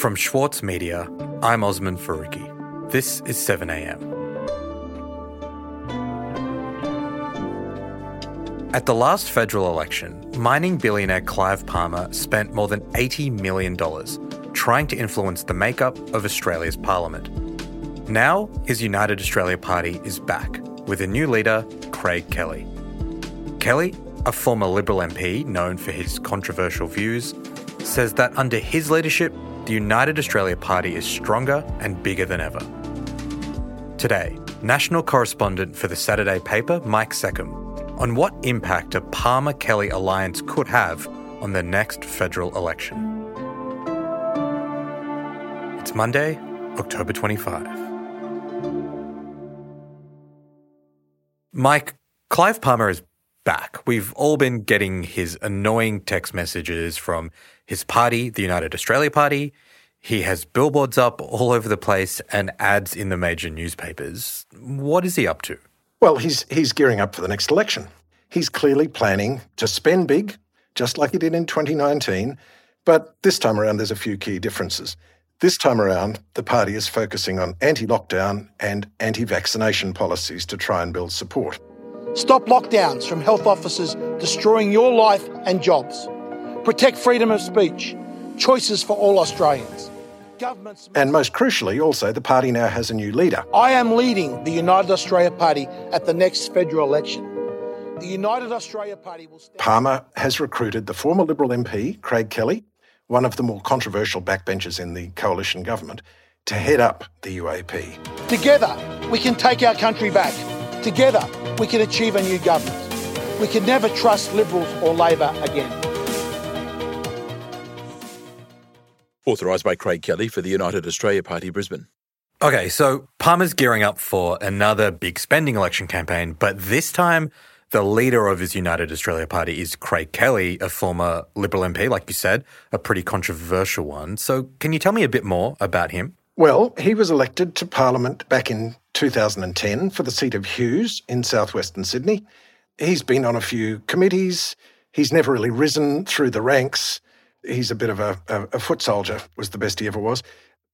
From Schwartz Media, I'm Osman Faruqi. This is 7am. At the last federal election, mining billionaire Clive Palmer spent more than $80 million trying to influence the makeup of Australia's parliament. Now, his United Australia Party is back with a new leader, Craig Kelly. Kelly, a former Liberal MP known for his controversial views, says that under his leadership, the United Australia Party is stronger and bigger than ever. Today, national correspondent for the Saturday paper, Mike Seccombe, on what impact a Palmer Kelly alliance could have on the next federal election. It's Monday, October 25. Mike, Clive Palmer is back. We've all been getting his annoying text messages from his party, the United Australia Party. He has billboards up all over the place and ads in the major newspapers. What is he up to? Well, he's, he's gearing up for the next election. He's clearly planning to spend big, just like he did in 2019. But this time around, there's a few key differences. This time around, the party is focusing on anti lockdown and anti vaccination policies to try and build support. Stop lockdowns from health officers destroying your life and jobs. Protect freedom of speech. Choices for all Australians. Governments and most crucially, also, the party now has a new leader. I am leading the United Australia Party at the next federal election. The United Australia Party will stand. Palmer has recruited the former Liberal MP, Craig Kelly, one of the more controversial backbenchers in the coalition government, to head up the UAP. Together, we can take our country back. Together, we can achieve a new government. We can never trust Liberals or Labor again. Authorised by Craig Kelly for the United Australia Party, Brisbane. Okay, so Palmer's gearing up for another big spending election campaign, but this time the leader of his United Australia Party is Craig Kelly, a former Liberal MP, like you said, a pretty controversial one. So, can you tell me a bit more about him? Well, he was elected to Parliament back in 2010 for the seat of Hughes in southwestern Sydney. He's been on a few committees. He's never really risen through the ranks. He's a bit of a, a, a foot soldier, was the best he ever was.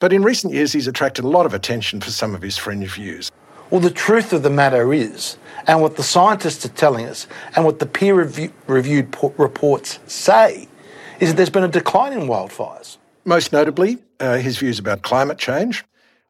But in recent years, he's attracted a lot of attention for some of his fringe views. Well, the truth of the matter is, and what the scientists are telling us, and what the peer review, reviewed reports say, is that there's been a decline in wildfires. Most notably, uh, his views about climate change.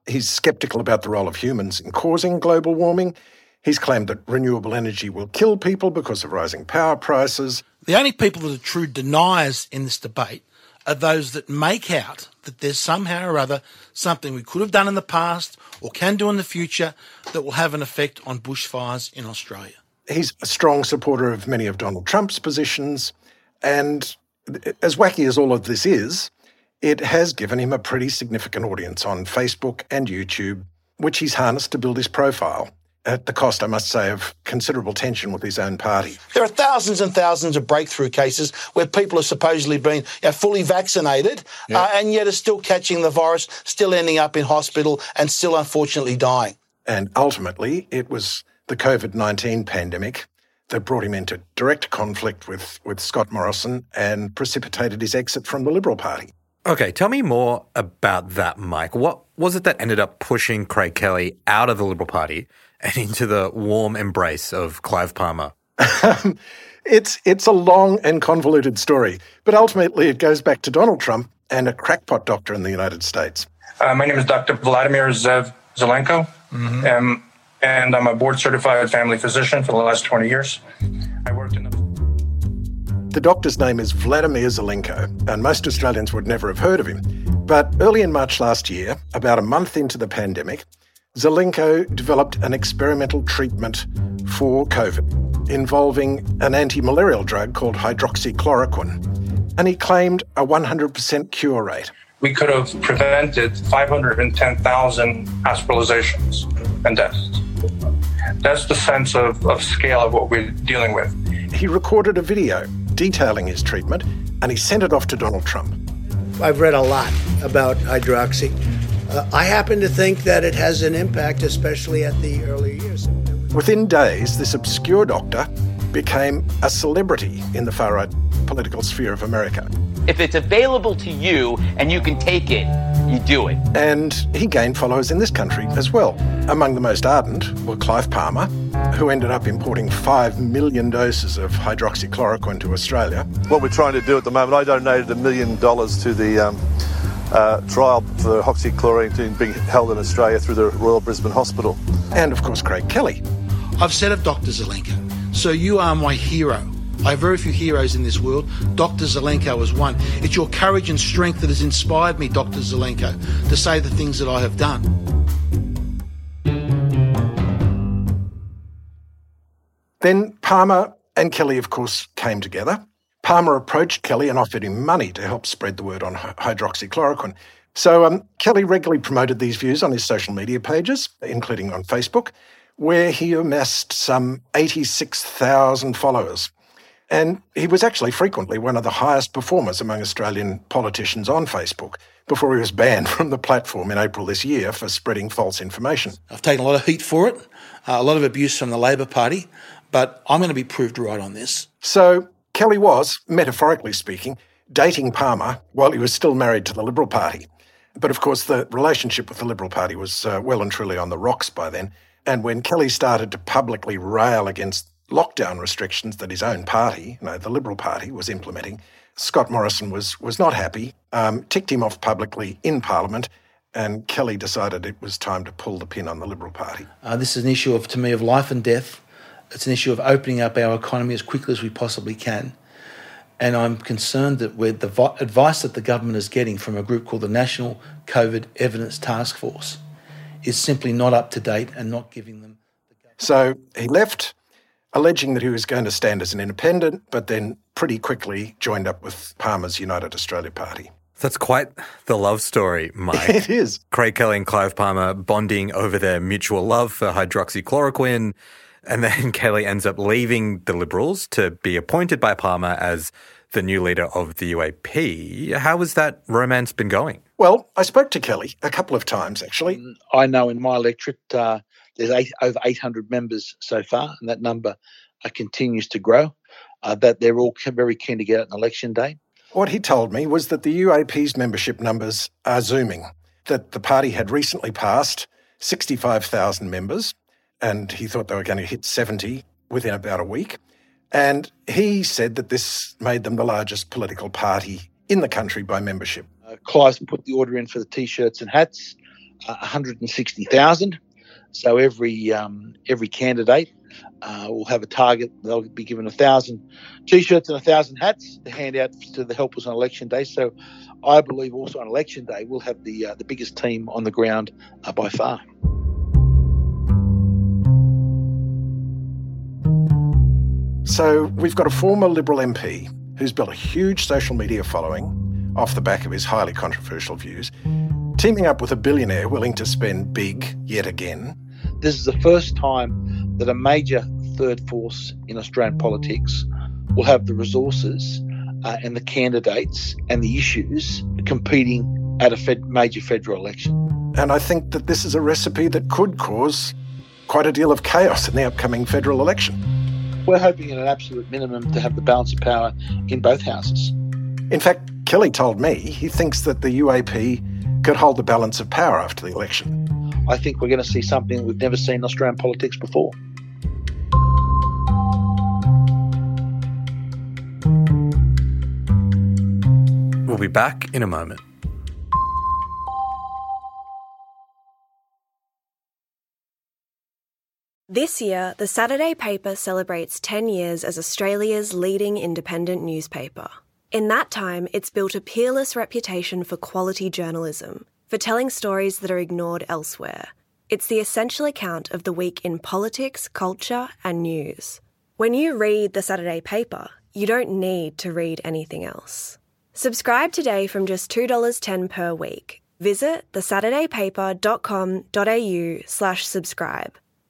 He's sceptical about the role of humans in causing global warming. He's claimed that renewable energy will kill people because of rising power prices. The only people that are true deniers in this debate are those that make out that there's somehow or other something we could have done in the past or can do in the future that will have an effect on bushfires in Australia. He's a strong supporter of many of Donald Trump's positions. And as wacky as all of this is, it has given him a pretty significant audience on Facebook and YouTube, which he's harnessed to build his profile at the cost, I must say, of considerable tension with his own party. There are thousands and thousands of breakthrough cases where people have supposedly been you know, fully vaccinated yeah. uh, and yet are still catching the virus, still ending up in hospital, and still unfortunately dying. And ultimately, it was the COVID 19 pandemic that brought him into direct conflict with, with Scott Morrison and precipitated his exit from the Liberal Party. Okay, tell me more about that, Mike. What was it that ended up pushing Craig Kelly out of the Liberal Party and into the warm embrace of Clive Palmer? it's it's a long and convoluted story, but ultimately it goes back to Donald Trump and a crackpot doctor in the United States. Uh, my name is Dr. Vladimir Zev Zelenko, mm-hmm. um, and I'm a board certified family physician for the last 20 years. I worked in the the doctor's name is Vladimir Zelenko, and most Australians would never have heard of him. But early in March last year, about a month into the pandemic, Zelenko developed an experimental treatment for COVID involving an anti malarial drug called hydroxychloroquine, and he claimed a 100% cure rate. We could have prevented 510,000 hospitalizations and deaths. That's the sense of, of scale of what we're dealing with. He recorded a video detailing his treatment and he sent it off to Donald Trump. I've read a lot about hydroxy. Uh, I happen to think that it has an impact, especially at the early years. Within days, this obscure doctor became a celebrity in the far right political sphere of America. If it's available to you and you can take it, you do it. And he gained followers in this country as well. Among the most ardent were Clive Palmer, who ended up importing 5 million doses of hydroxychloroquine to Australia. What we're trying to do at the moment, I donated a million dollars to the um, uh, trial for hydroxychloroquine being held in Australia through the Royal Brisbane Hospital. And of course, Craig Kelly. I've said of Dr. Zelenko, so you are my hero. I have very few heroes in this world. Dr. Zelenko is one. It's your courage and strength that has inspired me, Dr. Zelenko, to say the things that I have done. Then Palmer and Kelly, of course, came together. Palmer approached Kelly and offered him money to help spread the word on hydroxychloroquine. So um, Kelly regularly promoted these views on his social media pages, including on Facebook, where he amassed some 86,000 followers. And he was actually frequently one of the highest performers among Australian politicians on Facebook before he was banned from the platform in April this year for spreading false information. I've taken a lot of heat for it, uh, a lot of abuse from the Labor Party, but I'm going to be proved right on this. So Kelly was, metaphorically speaking, dating Palmer while he was still married to the Liberal Party. But of course, the relationship with the Liberal Party was uh, well and truly on the rocks by then. And when Kelly started to publicly rail against lockdown restrictions that his own party, you know, the Liberal Party, was implementing, Scott Morrison was was not happy, um, ticked him off publicly in Parliament, and Kelly decided it was time to pull the pin on the Liberal Party. Uh, this is an issue of, to me, of life and death. It's an issue of opening up our economy as quickly as we possibly can. And I'm concerned that with the vo- advice that the government is getting from a group called the National COVID Evidence Task Force is simply not up to date and not giving them. so he left alleging that he was going to stand as an independent, but then pretty quickly joined up with Palmer's United Australia Party. That's quite the love story, Mike. it is. Craig Kelly and Clive Palmer bonding over their mutual love for hydroxychloroquine. And then Kelly ends up leaving the Liberals to be appointed by Palmer as the new leader of the UAP. How has that romance been going? Well, I spoke to Kelly a couple of times, actually. I know in my electorate, uh, there's eight, over 800 members so far, and that number uh, continues to grow. Uh, that they're all very keen to get out on election day. What he told me was that the UAP's membership numbers are zooming, that the party had recently passed 65,000 members, and he thought they were going to hit 70 within about a week. And he said that this made them the largest political party in the country by membership. Uh, Clive's put the order in for the t-shirts and hats, uh, 160,000. So every um, every candidate uh, will have a target. They'll be given a thousand t-shirts and a thousand hats to hand out to the helpers on election day. So I believe also on election day we'll have the uh, the biggest team on the ground uh, by far. So we've got a former Liberal MP who's built a huge social media following off the back of his highly controversial views, teaming up with a billionaire willing to spend big yet again. This is the first time that a major third force in Australian politics will have the resources uh, and the candidates and the issues competing at a fed- major federal election. And I think that this is a recipe that could cause quite a deal of chaos in the upcoming federal election. We're hoping at an absolute minimum to have the balance of power in both houses. In fact, Kelly told me he thinks that the UAP could hold the balance of power after the election. I think we're going to see something we've never seen in Australian politics before. We'll be back in a moment. This year, the Saturday paper celebrates 10 years as Australia's leading independent newspaper. In that time, it's built a peerless reputation for quality journalism, for telling stories that are ignored elsewhere. It's the essential account of the week in politics, culture, and news. When you read the Saturday paper, you don't need to read anything else. Subscribe today from just $2.10 per week. Visit thesaturdaypaper.com.au slash subscribe.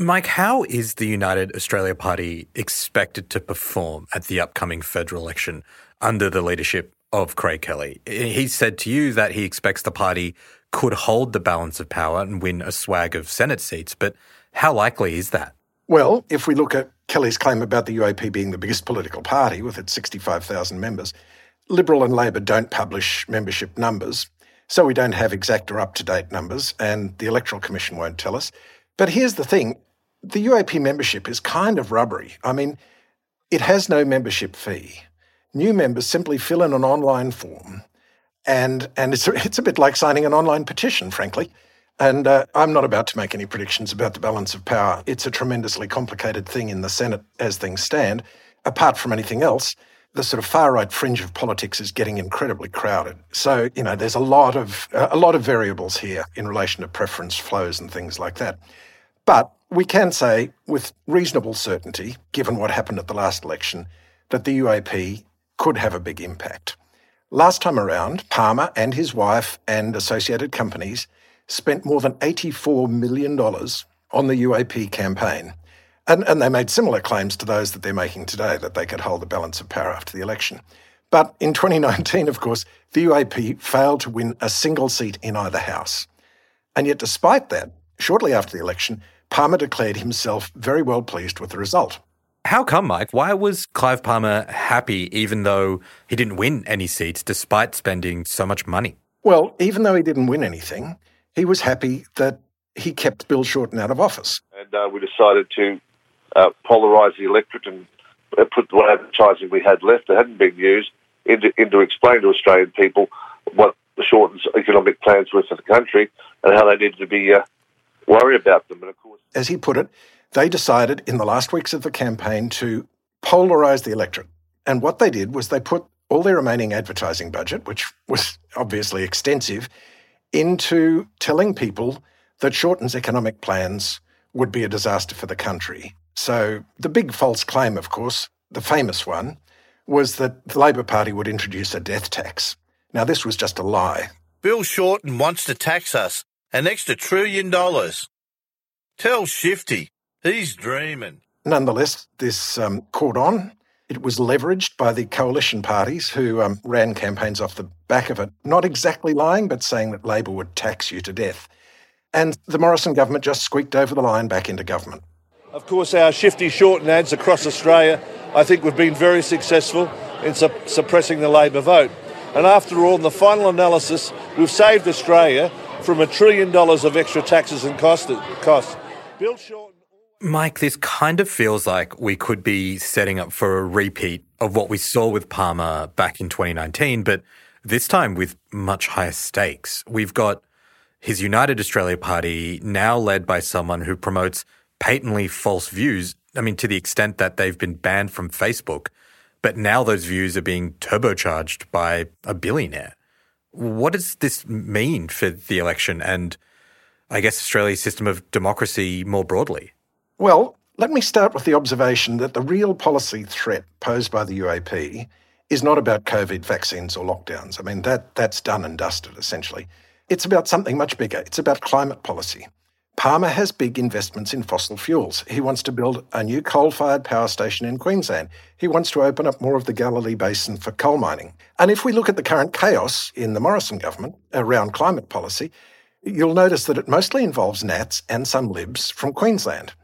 Mike, how is the United Australia Party expected to perform at the upcoming federal election under the leadership of Craig Kelly? He said to you that he expects the party could hold the balance of power and win a swag of Senate seats, but how likely is that? Well, if we look at Kelly's claim about the UAP being the biggest political party with its 65,000 members, Liberal and Labor don't publish membership numbers, so we don't have exact or up to date numbers, and the Electoral Commission won't tell us. But here's the thing the UAP membership is kind of rubbery. I mean, it has no membership fee. New members simply fill in an online form, and, and it's, it's a bit like signing an online petition, frankly. And uh, I'm not about to make any predictions about the balance of power. It's a tremendously complicated thing in the Senate as things stand. Apart from anything else, the sort of far right fringe of politics is getting incredibly crowded. So you know, there's a lot of a lot of variables here in relation to preference flows and things like that. But we can say with reasonable certainty, given what happened at the last election, that the UAP could have a big impact. Last time around, Palmer and his wife and associated companies spent more than $84 million on the UAP campaign. And, and they made similar claims to those that they're making today, that they could hold the balance of power after the election. But in 2019, of course, the UAP failed to win a single seat in either house. And yet, despite that, shortly after the election, Palmer declared himself very well pleased with the result. How come, Mike? Why was Clive Palmer happy even though he didn't win any seats despite spending so much money? Well, even though he didn't win anything, he was happy that he kept Bill Shorten out of office. And uh, we decided to uh, polarise the electorate and uh, put the advertising we had left that hadn't been used into, into explain to Australian people what the Shorten's economic plans were for the country and how they needed to be uh, worried about them. And of course, as he put it, they decided in the last weeks of the campaign to polarise the electorate. And what they did was they put all their remaining advertising budget, which was obviously extensive, into telling people that Shorten's economic plans would be a disaster for the country. So the big false claim, of course, the famous one, was that the Labor Party would introduce a death tax. Now, this was just a lie. Bill Shorten wants to tax us an extra trillion dollars. Tell Shifty he's dreaming. Nonetheless, this um, caught on. It was leveraged by the coalition parties who um, ran campaigns off the back of it, not exactly lying, but saying that Labor would tax you to death. And the Morrison government just squeaked over the line back into government. Of course, our shifty Shorten ads across Australia, I think we've been very successful in su- suppressing the Labor vote. And after all, in the final analysis, we've saved Australia from a trillion dollars of extra taxes and costs. Bill Shorten. Mike, this kind of feels like we could be setting up for a repeat of what we saw with Palmer back in 2019, but this time with much higher stakes. We've got his United Australia Party now led by someone who promotes patently false views. I mean, to the extent that they've been banned from Facebook, but now those views are being turbocharged by a billionaire. What does this mean for the election and I guess Australia's system of democracy more broadly? Well, let me start with the observation that the real policy threat posed by the UAP is not about COVID vaccines or lockdowns. I mean, that, that's done and dusted, essentially. It's about something much bigger. It's about climate policy. Palmer has big investments in fossil fuels. He wants to build a new coal fired power station in Queensland. He wants to open up more of the Galilee Basin for coal mining. And if we look at the current chaos in the Morrison government around climate policy, you'll notice that it mostly involves Nats and some Libs from Queensland.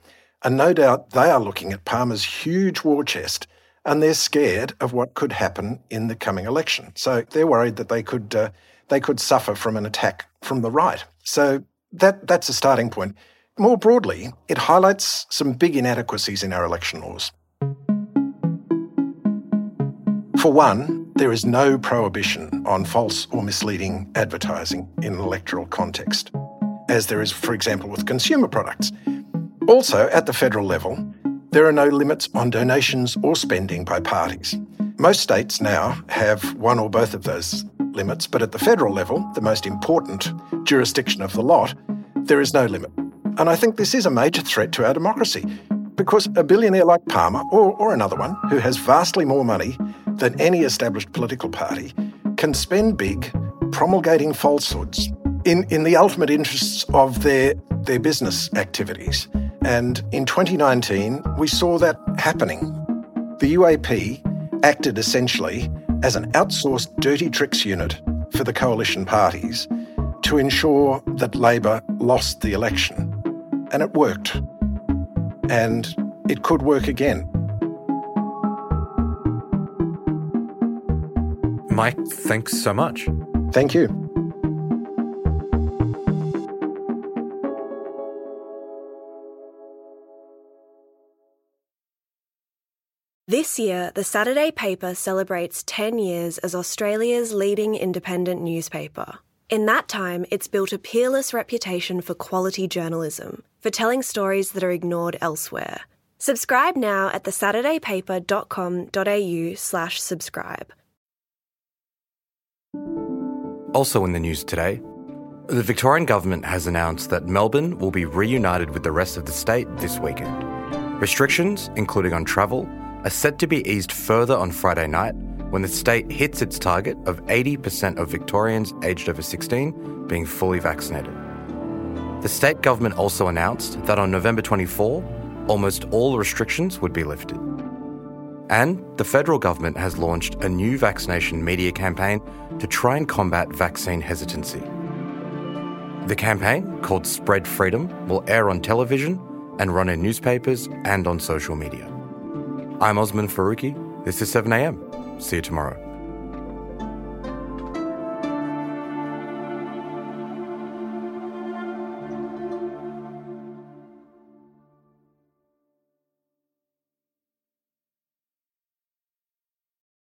And no doubt they are looking at Palmer's huge war chest and they're scared of what could happen in the coming election. So they're worried that they could, uh, they could suffer from an attack from the right. So that, that's a starting point. More broadly, it highlights some big inadequacies in our election laws. For one, there is no prohibition on false or misleading advertising in an electoral context, as there is, for example, with consumer products. Also, at the federal level, there are no limits on donations or spending by parties. Most states now have one or both of those limits, but at the federal level, the most important jurisdiction of the lot, there is no limit. And I think this is a major threat to our democracy because a billionaire like Palmer, or, or another one, who has vastly more money than any established political party can spend big promulgating falsehoods in, in the ultimate interests of their, their business activities. And in 2019, we saw that happening. The UAP acted essentially as an outsourced dirty tricks unit for the coalition parties to ensure that Labor lost the election. And it worked. And it could work again. Mike, thanks so much. Thank you. This year, the Saturday paper celebrates 10 years as Australia's leading independent newspaper. In that time, it's built a peerless reputation for quality journalism, for telling stories that are ignored elsewhere. Subscribe now at thesaturdaypaper.com.au slash subscribe. Also in the news today, the Victorian government has announced that Melbourne will be reunited with the rest of the state this weekend. Restrictions, including on travel, are set to be eased further on Friday night when the state hits its target of 80% of Victorians aged over 16 being fully vaccinated. The state government also announced that on November 24, almost all restrictions would be lifted. And the federal government has launched a new vaccination media campaign to try and combat vaccine hesitancy. The campaign, called Spread Freedom, will air on television and run in newspapers and on social media. I'm Osman Faruqi. This is 7am. See you tomorrow.